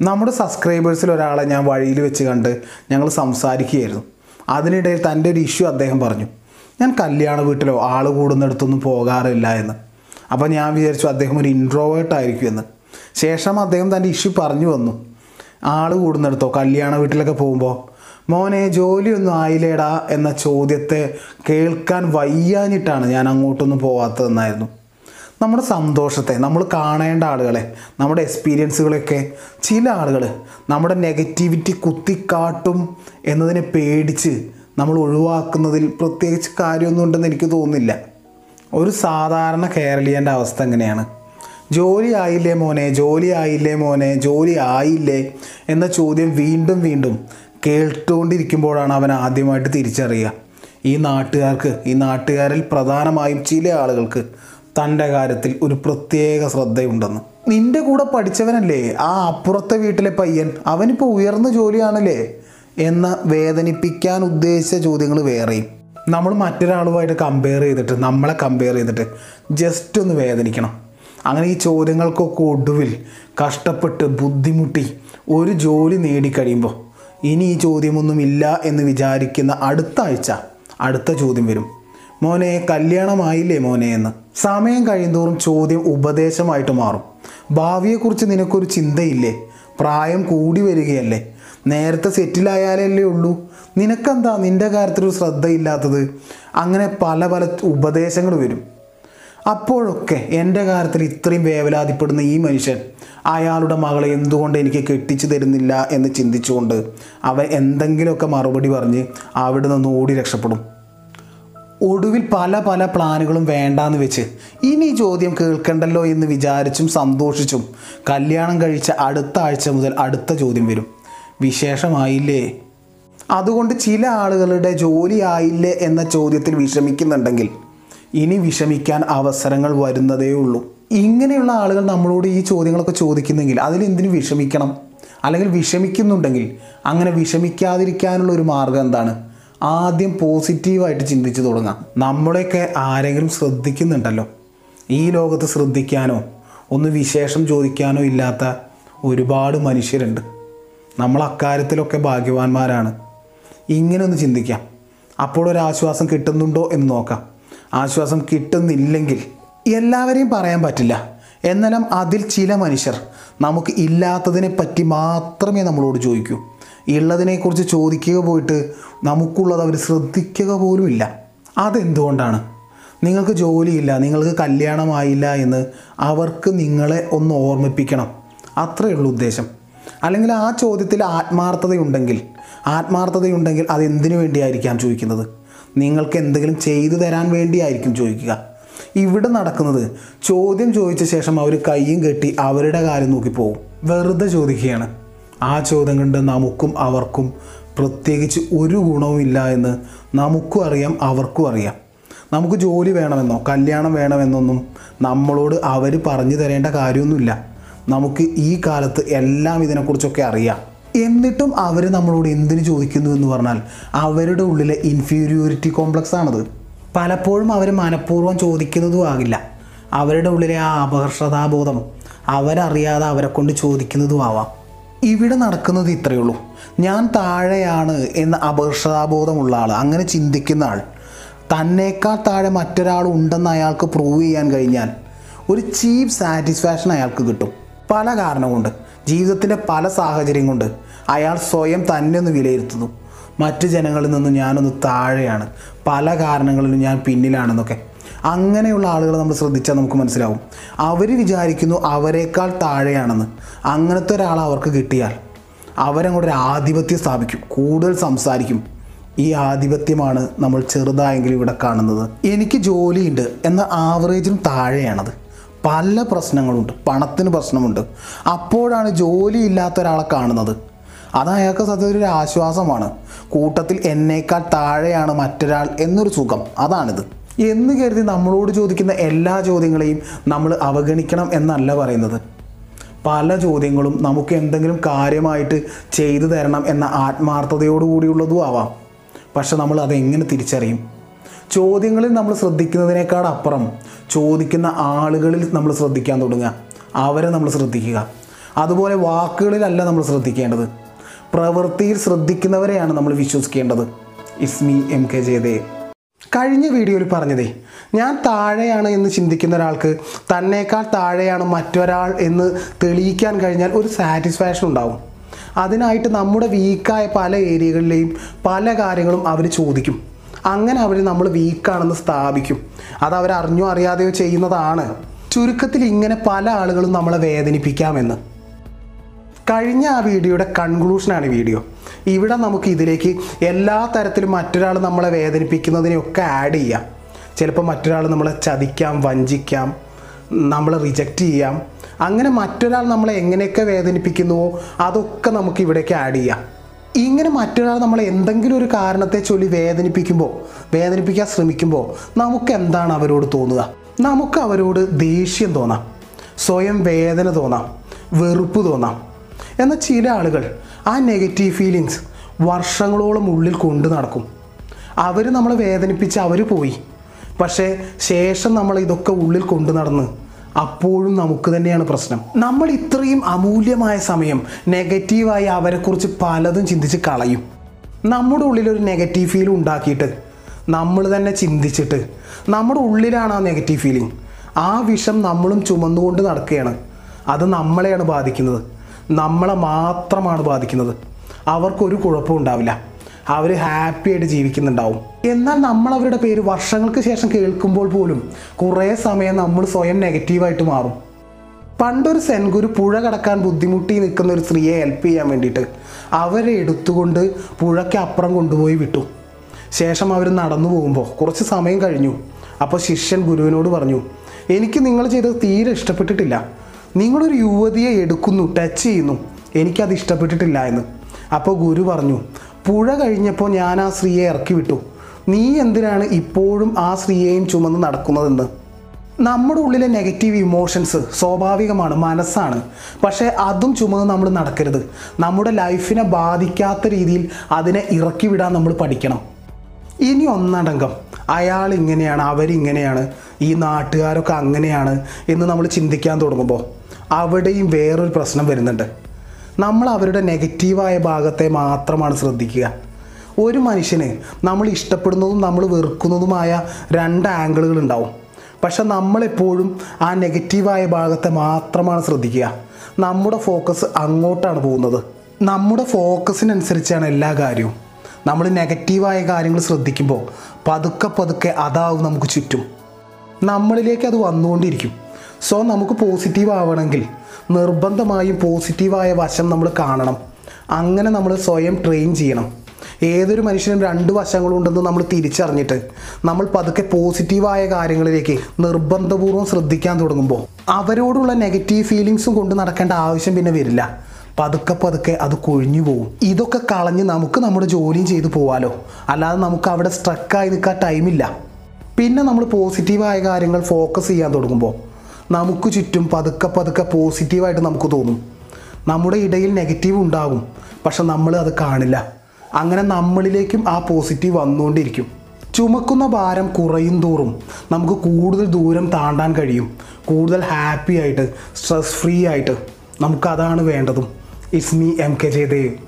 നമ്മുടെ സബ്സ്ക്രൈബേഴ്സിൽ ഒരാളെ ഞാൻ വഴിയിൽ വെച്ച് കണ്ട് ഞങ്ങൾ സംസാരിക്കുകയായിരുന്നു. അതിനിടയിൽ തന്റെ ഒരു ഇഷ്യൂ അദ്ദേഹം പറഞ്ഞു. ഞാൻ കല്യാണ വീട്ടിലോ ആൾ കൂടുന്നിടത്തൊന്നും പോകാറില്ല എന്ന്. അപ്പോൾ ഞാൻ വിചാരിച്ചു അദ്ദേഹം ഒരു ഇൻട്രോവേർട്ട് ആയിരിക്കും എന്ന്. ശേഷം അദ്ദേഹം തന്റെ ഇഷ്യൂ പറഞ്ഞു വന്നു. ആൾ കൂടുന്നിടത്തോ കല്യാണ വീട്ടിലൊക്കെ പോകുമ്പോൾ മോനെ ജോലിയൊന്നും ആയില്ലേടാ എന്ന ചോദ്യത്തെ കേൾക്കാൻ വയ്യാഞ്ഞിട്ടാണ് ഞാൻ അങ്ങോട്ടൊന്നും പോവാത്തതെന്നായിരുന്നു. നമ്മുടെ സന്തോഷത്തെ നമ്മൾ കാണേണ്ട ആളുകളെ നമ്മുടെ എക്സ്പീരിയൻസുകളൊക്കെ ചില ആളുകൾ നമ്മുടെ നെഗറ്റിവിറ്റി കുത്തിക്കാട്ടും എന്നതിനെ പേടിച്ച് നമ്മൾ ഒഴിവാക്കുന്നതിൽ പ്രത്യേകിച്ച് കാര്യമൊന്നും ഉണ്ടെന്ന് എനിക്ക് തോന്നുന്നില്ല. ഒരു സാധാരണ കേരളീയന്റെ അവസ്ഥ എങ്ങനെയാണ്? ജോലി ആയില്ലേ മോനെ? ജോലി ആയില്ലേ മോനെ? ജോലി ആയില്ലേ? എന്ന ചോദ്യം വീണ്ടും വീണ്ടും കേട്ടുകൊണ്ടിരിക്കുമ്പോഴാണ് അവൻ ആദ്യമായിട്ട് തിരിച്ചറിയുക. ഈ നാട്ടുകാർക്ക് ഈ നാട്ടുകാരിൽ പ്രധാനമായും ചില ആളുകൾക്ക് തന്റെ കാര്യത്തിൽ ഒരു പ്രത്യേക ശ്രദ്ധയുണ്ടെന്ന്. നിന്റെ കൂടെ പഠിച്ചവനല്ലേ? ആ അപ്പുറത്തെ വീട്ടിലെ പയ്യൻ. അവനിപ്പോൾ ഉയർന്ന ജോലിയാണല്ലേ? എന്ന് വേദനിപ്പിക്കാൻ ഉദ്ദേശിച്ച ചോദ്യങ്ങൾ വേറെയും. നമ്മൾ മറ്റൊരാളുമായിട്ട് കമ്പയർ ചെയ്തിട്ട് നമ്മളെ കമ്പയർ ചെയ്തിട്ട് ജസ്റ്റ് ഒന്ന് വേദനിക്കണം. അങ്ങനെ ഈ ചോദ്യങ്ങൾക്കൊക്കെ ഒടുവിൽ കഷ്ടപ്പെട്ട് ബുദ്ധിമുട്ടി ഒരു ജോലി നേടിക്കഴിയുമ്പോൾ ഇനി ഈ ചോദ്യമൊന്നുമില്ല എന്ന് വിചാരിക്കുന്ന അടുത്ത ആഴ്ച അടുത്ത ചോദ്യം വരും. മോനെ കല്യാണമായില്ലേ മോനെ എന്ന്. സമയം കഴിയുന്തോറും ചോദ്യം ഉപദേശമായിട്ട് മാറും. ഭാവിയെക്കുറിച്ച് നിനക്കൊരു ചിന്തയില്ലേ? പ്രായം കൂടി വരികയല്ലേ? നേരത്തെ സെറ്റിലായാലല്ലേ ഉള്ളൂ. നിനക്കെന്താ നിന്റെ കാര്യത്തിലൊരു ശ്രദ്ധയില്ലാത്തത്? അങ്ങനെ പല പല ഉപദേശങ്ങൾ വരും. അപ്പോഴൊക്കെ എന്റെ കാര്യത്തിൽ ഇത്രയും വേവലാതിപ്പെടുന്ന ഈ മനുഷ്യൻ അയാളുടെ മകളെ എന്തുകൊണ്ട് എനിക്ക് കെട്ടിച്ചു തരുന്നില്ല എന്ന് ചിന്തിച്ചുകൊണ്ട് അവൻ എന്തെങ്കിലുമൊക്കെ മറുപടി പറഞ്ഞ് അവിടെ നിന്ന് ഓടി രക്ഷപ്പെടും. ഒടുവിൽ പല പല പ്ലാനുകളും വേണ്ടാന്ന് വെച്ച്. ഇനി ചോദ്യം കേൾക്കണ്ടല്ലോ എന്ന് വിചാരിച്ചും സന്തോഷിച്ചും കല്യാണം കഴിച്ച അടുത്ത ആഴ്ച മുതൽ അടുത്ത ചോദ്യം വരും. വിശേഷമായില്ലേ? അതുകൊണ്ട് ചില ആളുകളുടെ ജോലി ആയില്ലേ എന്ന ചോദ്യത്തിൽ വിഷമിക്കുന്നുണ്ടെങ്കിൽ ഇനി വിഷമിക്കാൻ അവസരങ്ങൾ വരുന്നതേ ഉള്ളൂ. ഇങ്ങനെയുള്ള ആളുകൾ നമ്മളോട് ഈ ചോദ്യങ്ങളൊക്കെ ചോദിക്കുന്നെങ്കിൽ അതിലെന്തിനു വിഷമിക്കണം? അല്ലെങ്കിൽ വിഷമിക്കുന്നുണ്ടെങ്കിൽ അങ്ങനെ വിഷമിക്കാതിരിക്കാനുള്ള ഒരു മാർഗം എന്താണ്? ആദ്യം പോസിറ്റീവായിട്ട് ചിന്തിച്ചു തുടങ്ങാം. നമ്മളെയൊക്കെ ആരെങ്കിലും ശ്രദ്ധിക്കുന്നുണ്ടല്ലോ? ഈ ലോകത്ത് ശ്രദ്ധിക്കാനോ ഒന്ന് വിശേഷം ചോദിക്കാനോ ഇല്ലാത്ത ഒരുപാട് മനുഷ്യരുണ്ട്. നമ്മൾ അക്കാര്യത്തിലൊക്കെ ഭാഗ്യവാന്മാരാണ്. ഇങ്ങനെ ഒന്ന് ചിന്തിക്കാം. അപ്പോൾ ഒരു ആശ്വാസം കിട്ടുന്നുണ്ടോ എന്ന് നോക്കാം. ആശ്വാസം കിട്ടുന്നില്ലെങ്കിൽ എല്ലാവരെയും പറയാൻ പറ്റില്ല. എന്നാലും അതിൽ ചില മനുഷ്യർ നമുക്ക് ഇല്ലാത്തതിനെ പറ്റി മാത്രമേ നമ്മളോട് ചോദിക്കൂ. ഉള്ളതിനെക്കുറിച്ച് ചോദിക്കുക പോയിട്ട് നമുക്കുള്ളത് അവർ ശ്രദ്ധിക്കുക പോലുമില്ല അതെന്തുകൊണ്ടാണ്? നിങ്ങൾക്ക് ജോലിയില്ല നിങ്ങൾക്ക് കല്യാണമായില്ല എന്ന് അവർക്ക് നിങ്ങളെ ഒന്ന് ഓർമ്മിപ്പിക്കണം. അത്രയേ ഉള്ളൂ ഉദ്ദേശം. അല്ലെങ്കിൽ ആ ചോദ്യത്തിൽ ആത്മാർത്ഥതയുണ്ടെങ്കിൽ ആത്മാർത്ഥതയുണ്ടെങ്കിൽ അത് എന്തിനു വേണ്ടിയായിരിക്കാം ചോദിക്കുന്നത്? നിങ്ങൾക്ക് എന്തെങ്കിലും ചെയ്തു തരാൻ വേണ്ടിയായിരിക്കും ചോദിക്കുക. ഇവിടെ നടക്കുന്നത് ചോദ്യം ചോദിച്ച ശേഷം അവർ കയ്യും കെട്ടി അവരുടെ കാര്യം നോക്കി പോകും വെറുതെ ചോദിക്കുകയാണ്. ആ ചോദ്യം കണ്ട് നമുക്കും അവർക്കും പ്രത്യേകിച്ച് ഒരു ഗുണവുമില്ല എന്ന് നമുക്കും അറിയാം അവർക്കും അറിയാം. നമുക്ക് ജോലി വേണമെന്നോ കല്യാണം വേണമെന്നൊന്നും നമ്മളോട് അവർ പറഞ്ഞു തരേണ്ട കാര്യമൊന്നുമില്ല. നമുക്ക് ഈ കാലത്ത് എല്ലാം ഇതിനെക്കുറിച്ചൊക്കെ അറിയാം. എന്നിട്ടും അവർ നമ്മളോട് എന്തിനു ചോദിക്കുന്നു എന്ന് പറഞ്ഞാൽ അവരുടെ ഉള്ളിലെ ഇൻഫീരിയോറിറ്റി കോംപ്ലക്സ് ആണത്. പലപ്പോഴും അവർ മനഃപൂർവം ചോദിക്കുന്നതും ആകില്ല. അവരുടെ ഉള്ളിലെ ആ അപകർഷതാബോധം അവരറിയാതെ അവരെ കൊണ്ട് ചോദിക്കുന്നതും ആവാം. ഇവിടെ നടക്കുന്നത് ഇത്രയേ ഉള്ളൂ. ഞാൻ താഴെയാണ് എന്ന അപകർഷതാബോധമുള്ള ആൾ അങ്ങനെ ചിന്തിക്കുന്ന ആൾ. തന്നേക്കാൾ താഴെ മറ്റൊരാൾ ഉണ്ടെന്ന് അയാൾക്ക് പ്രൂവ് ചെയ്യാൻ കഴിഞ്ഞാൽ ഒരു ചീപ്പ് സാറ്റിസ്ഫാക്ഷൻ അയാൾക്ക് കിട്ടും. പല കാരണം കൊണ്ട് ജീവിതത്തിന്റെ പല സാഹചര്യം കൊണ്ട് അയാൾ സ്വയം തന്നെ ഒന്ന് വിലയിരുത്തുന്നു. മറ്റു ജനങ്ങളിൽ നിന്നും ഞാനൊന്ന് താഴെയാണ്. പല കാരണങ്ങളിലും ഞാൻ പിന്നിലാണെന്നൊക്കെ. അങ്ങനെയുള്ള ആളുകൾ നമ്മൾ ശ്രദ്ധിച്ചാൽ നമുക്ക് മനസ്സിലാവും. അവർ വിചാരിക്കുന്നു അവരെക്കാൾ താഴെയാണെന്ന്. അങ്ങനത്തെ ഒരാൾ അവർക്ക് കിട്ടിയാൽ അവരങ്ങോട്ട് ഒരു ആധിപത്യം സ്ഥാപിക്കും. കൂടുതൽ സംസാരിക്കും. ഈ ആധിപത്യമാണ് നമ്മൾ ചെറുതായെങ്കിലും ഇവിടെ കാണുന്നത്. എനിക്ക് ജോലിയുണ്ട് എന്ന ആവറേജിനും താഴെയാണത്. പല പ്രശ്നങ്ങളുണ്ട്. പണത്തിന് പ്രശ്നമുണ്ട്. അപ്പോഴാണ് ജോലി ഇല്ലാത്ത ഒരാളെ കാണുന്നത്. അത് അയാൾക്ക് സത്യത്തിൽ ഒരു ആശ്വാസമാണ്. കൂട്ടത്തിൽ എന്നേക്കാൾ താഴെയാണ് മറ്റൊരാൾ എന്നൊരു സുഖം. അതാണിത്. എന്ന് കരുതി നമ്മളോട് ചോദിക്കുന്ന എല്ലാ ചോദ്യങ്ങളെയും നമ്മൾ അവഗണിക്കണം എന്നല്ല പറയുന്നത്. പല ചോദ്യങ്ങളും നമുക്ക് എന്തെങ്കിലും കാര്യമായിട്ട് ചെയ്തു തരണം എന്ന ആത്മാർത്ഥതയോടുകൂടിയുള്ളതും ആവാം. പക്ഷെ നമ്മൾ അതെങ്ങനെ തിരിച്ചറിയും? ചോദ്യങ്ങളിൽ നമ്മൾ ശ്രദ്ധിക്കുന്നതിനേക്കാൾ അപ്പുറം ചോദിക്കുന്ന ആളുകളിൽ നമ്മൾ ശ്രദ്ധിക്കാൻ തുടങ്ങുക. അവരെ നമ്മൾ ശ്രദ്ധിക്കുക. അതുപോലെ വാക്കുകളിലല്ല നമ്മൾ ശ്രദ്ധിക്കേണ്ടത്. പ്രവൃത്തിയിൽ ശ്രദ്ധിക്കുന്നവരെയാണ് നമ്മൾ വിശ്വസിക്കേണ്ടത്. Is me M K Jayadev. കഴിഞ്ഞ വീഡിയോയിൽ പറഞ്ഞതേ ഞാൻ താഴെയാണ് എന്ന് ചിന്തിക്കുന്ന ഒരാൾക്ക് തന്നേക്കാൾ താഴെയാണ് മറ്റൊരാൾ എന്ന് തെളിയിക്കാൻ കഴിഞ്ഞാൽ ഒരു സാറ്റിസ്ഫാക്ഷൻ ഉണ്ടാവും. അതിനായിട്ട് നമ്മുടെ വീക്കായ പല ഏരിയകളിലെയും പല കാര്യങ്ങളും അവർ ചോദിക്കും. അങ്ങനെ അവർ നമ്മൾ വീക്കാണെന്ന് സ്ഥാപിക്കും. അത് അവർ അറിഞ്ഞോ അറിയാതെയോ ചെയ്യുന്നതാണ്. ചുരുക്കത്തിൽ ഇങ്ങനെ പല ആളുകളും നമ്മളെ വേദനിപ്പിക്കാമെന്ന്. കഴിഞ്ഞ ആ വീഡിയോയുടെ കൺക്ലൂഷനാണ് വീഡിയോ. ഇവിടെ നമുക്ക് ഇതിലേക്ക് എല്ലാ തരത്തിലും മറ്റൊരാൾ നമ്മളെ വേദനിപ്പിക്കുന്നതിനെയൊക്കെ ആഡ് ചെയ്യാം. ചിലപ്പോൾ മറ്റൊരാൾ നമ്മളെ ചതിക്കാം വഞ്ചിക്കാം നമ്മളെ റിജക്റ്റ് ചെയ്യാം. അങ്ങനെ മറ്റൊരാൾ നമ്മളെ എങ്ങനെയൊക്കെ വേദനിപ്പിക്കുന്നുവോ അതൊക്കെ നമുക്ക് ഇവിടേക്ക് ആഡ് ചെയ്യാം. ഇങ്ങനെ മറ്റൊരാൾ നമ്മളെ എന്തെങ്കിലും ഒരു കാരണത്തെ ചൊല്ലി വേദനിപ്പിക്കുമ്പോൾ വേദനിപ്പിക്കാൻ ശ്രമിക്കുമ്പോൾ നമുക്ക് എന്താണ് അവരോട് തോന്നുക? നമുക്ക് അവരോട് ദേഷ്യം തോന്നാം. സ്വയം വേദന തോന്നാം. വെറുപ്പ് തോന്നാം. എന്നാൽ ചില ആളുകൾ ആ നെഗറ്റീവ് ഫീലിങ്സ് വർഷങ്ങളോളം ഉള്ളിൽ കൊണ്ടു നടക്കും. അവർ നമ്മളെ വേദനിപ്പിച്ച് അവർ പോയി. പക്ഷേ ശേഷം നമ്മൾ ഇതൊക്കെ ഉള്ളിൽ കൊണ്ടു നടന്ന് അപ്പോഴും നമുക്ക് തന്നെയാണ് പ്രശ്നം. നമ്മൾ ഇത്രയും അമൂല്യമായ സമയം നെഗറ്റീവായി അവരെക്കുറിച്ച് പലതും ചിന്തിച്ച് കളയും. നമ്മുടെ ഉള്ളിൽ ഒരു നെഗറ്റീവ് ഫീൽ ഉണ്ടാക്കിയിട്ട് നമ്മൾ തന്നെ ചിന്തിച്ചിട്ട് നമ്മുടെ ഉള്ളിലാണ് ആ നെഗറ്റീവ് ഫീലിംഗ് ആ വിഷം നമ്മളും ചുമന്നുകൊണ്ട് നടക്കുകയാണ്. അത് നമ്മളെയാണ് ബാധിക്കുന്നത്. നമ്മളെ മാത്രമാണ് ബാധിക്കുന്നത്. അവർക്കൊരു കുഴപ്പവും ഉണ്ടാവില്ല. അവർ ഹാപ്പി ആയിട്ട് ജീവിക്കുന്നുണ്ടാവും. എന്നാൽ നമ്മൾ അവരുടെ പേര് വർഷങ്ങൾക്ക് ശേഷം കേൾക്കുമ്പോൾ പോലും കുറേ സമയം നമ്മൾ സ്വയം നെഗറ്റീവായിട്ട് മാറും. പണ്ടൊരു സെൻഗുരു പുഴ കടക്കാൻ ബുദ്ധിമുട്ടി നിൽക്കുന്ന ഒരു സ്ത്രീയെ ഹെൽപ്പ് ചെയ്യാൻ വേണ്ടിയിട്ട് അവരെ എടുത്തുകൊണ്ട് പുഴയ്ക്ക് അപ്പുറം കൊണ്ടുപോയി വിട്ടു. ശേഷം അവർ നടന്നു പോകുമ്പോൾ കുറച്ച് സമയം കഴിഞ്ഞു. അപ്പോൾ ശിഷ്യൻ ഗുരുവിനോട് പറഞ്ഞു എനിക്ക് നിങ്ങൾ ചെയ്തത് തീരെ ഇഷ്ടപ്പെട്ടിട്ടില്ല. നിങ്ങളൊരു യുവതിയെ എടുക്കുന്നു ടച്ച് ചെയ്യുന്നു. എനിക്കത് ഇഷ്ടപ്പെട്ടിട്ടില്ല എന്ന്. അപ്പോൾ ഗുരു പറഞ്ഞു പുഴ കഴിഞ്ഞപ്പോൾ ഞാൻ ആ സ്ത്രീയെ ഇറക്കി വിട്ടു. നീ എന്തിനാണ് ഇപ്പോഴും ആ സ്ത്രീയെയും ചുമന്ന് നടക്കുന്നതെന്ന്? നമ്മുടെ ഉള്ളിലെ നെഗറ്റീവ് ഇമോഷൻസ് സ്വാഭാവികമാണ് മനസ്സാണ്. പക്ഷേ അതും ചുമന്ന് നമ്മൾ നടക്കരുത്. നമ്മുടെ ലൈഫിനെ ബാധിക്കാത്ത രീതിയിൽ അതിനെ ഇറക്കി വിടാൻ നമ്മൾ പഠിക്കണം. ഇനി ഒന്നടങ്കം അയാൾ ഇങ്ങനെയാണ് അവരിങ്ങനെയാണ് ഈ നാട്ടുകാരൊക്കെ അങ്ങനെയാണ് എന്ന് നമ്മൾ ചിന്തിക്കാൻ തുടങ്ങുമ്പോൾ അവിടെയും വേറൊരു പ്രശ്നം വരുന്നുണ്ട്. നമ്മൾ അവരുടെ നെഗറ്റീവായ ഭാഗത്തെ മാത്രമാണ് ശ്രദ്ധിക്കുക. ഒരു മനുഷ്യന് നമ്മൾ ഇഷ്ടപ്പെടുന്നതും നമ്മൾ വെറുക്കുന്നതുമായ രണ്ട് ആംഗിളുകൾ ഉണ്ടാവും. പക്ഷെ നമ്മളെപ്പോഴും ആ നെഗറ്റീവായ ഭാഗത്തെ മാത്രമാണ് ശ്രദ്ധിക്കുക. നമ്മുടെ ഫോക്കസ് അങ്ങോട്ടാണ് പോകുന്നത്. നമ്മുടെ ഫോക്കസിനനുസരിച്ചാണ് എല്ലാ കാര്യവും. നമ്മൾ നെഗറ്റീവായ കാര്യങ്ങൾ ശ്രദ്ധിക്കുമ്പോൾ പതുക്കെ പതുക്കെ അതാവും നമുക്ക് ചുറ്റും. നമ്മളിലേക്ക് അത് വന്നുകൊണ്ടിരിക്കും. സോ നമുക്ക് പോസിറ്റീവ് ആവണമെങ്കിൽ നിർബന്ധമായും പോസിറ്റീവായ വശം നമ്മൾ കാണണം. അങ്ങനെ നമ്മൾ സ്വയം ട്രെയിൻ ചെയ്യണം. ഏതൊരു മനുഷ്യനും രണ്ട് വശങ്ങളുണ്ടെന്ന് നമ്മൾ തിരിച്ചറിഞ്ഞിട്ട് നമ്മൾ പതുക്കെ പോസിറ്റീവായ കാര്യങ്ങളിലേക്ക് നിർബന്ധപൂർവം ശ്രദ്ധിക്കാൻ തുടങ്ങുമ്പോൾ അവരോടുള്ള നെഗറ്റീവ് ഫീലിങ്സും കൊണ്ട് നടക്കേണ്ട ആവശ്യം പിന്നെ വരില്ല. പതുക്കെ പതുക്കെ അത് കൊഴിഞ്ഞു പോകും ഇതൊക്കെ കളഞ്ഞ് നമുക്ക് നമ്മുടെ ജോലിയും ചെയ്തു പോവാലോ. അല്ലാതെ നമുക്ക് അവിടെ സ്ട്രക്കായി നിൽക്കാൻ ടൈമില്ല പിന്നെ നമ്മൾ പോസിറ്റീവായ കാര്യങ്ങൾ ഫോക്കസ് ചെയ്യാൻ തുടങ്ങുമ്പോൾ നമുക്ക് ചുറ്റും പതുക്കെ പതുക്കെ പോസിറ്റീവായിട്ട് നമുക്ക് തോന്നും. നമ്മുടെ ഇടയിൽ നെഗറ്റീവ് ഉണ്ടാകും. പക്ഷെ നമ്മൾ അത് കാണില്ല. അങ്ങനെ നമ്മളിലേക്കും ആ പോസിറ്റീവ് വന്നുകൊണ്ടിരിക്കും. ചുമക്കുന്ന ഭാരം കുറയും തോറും നമുക്ക് കൂടുതൽ ദൂരം താണ്ടാൻ കഴിയും. കൂടുതൽ ഹാപ്പി ആയിട്ട് സ്ട്രെസ് ഫ്രീ ആയിട്ട് നമുക്കതാണ് വേണ്ടതും. Is me M K Jayadev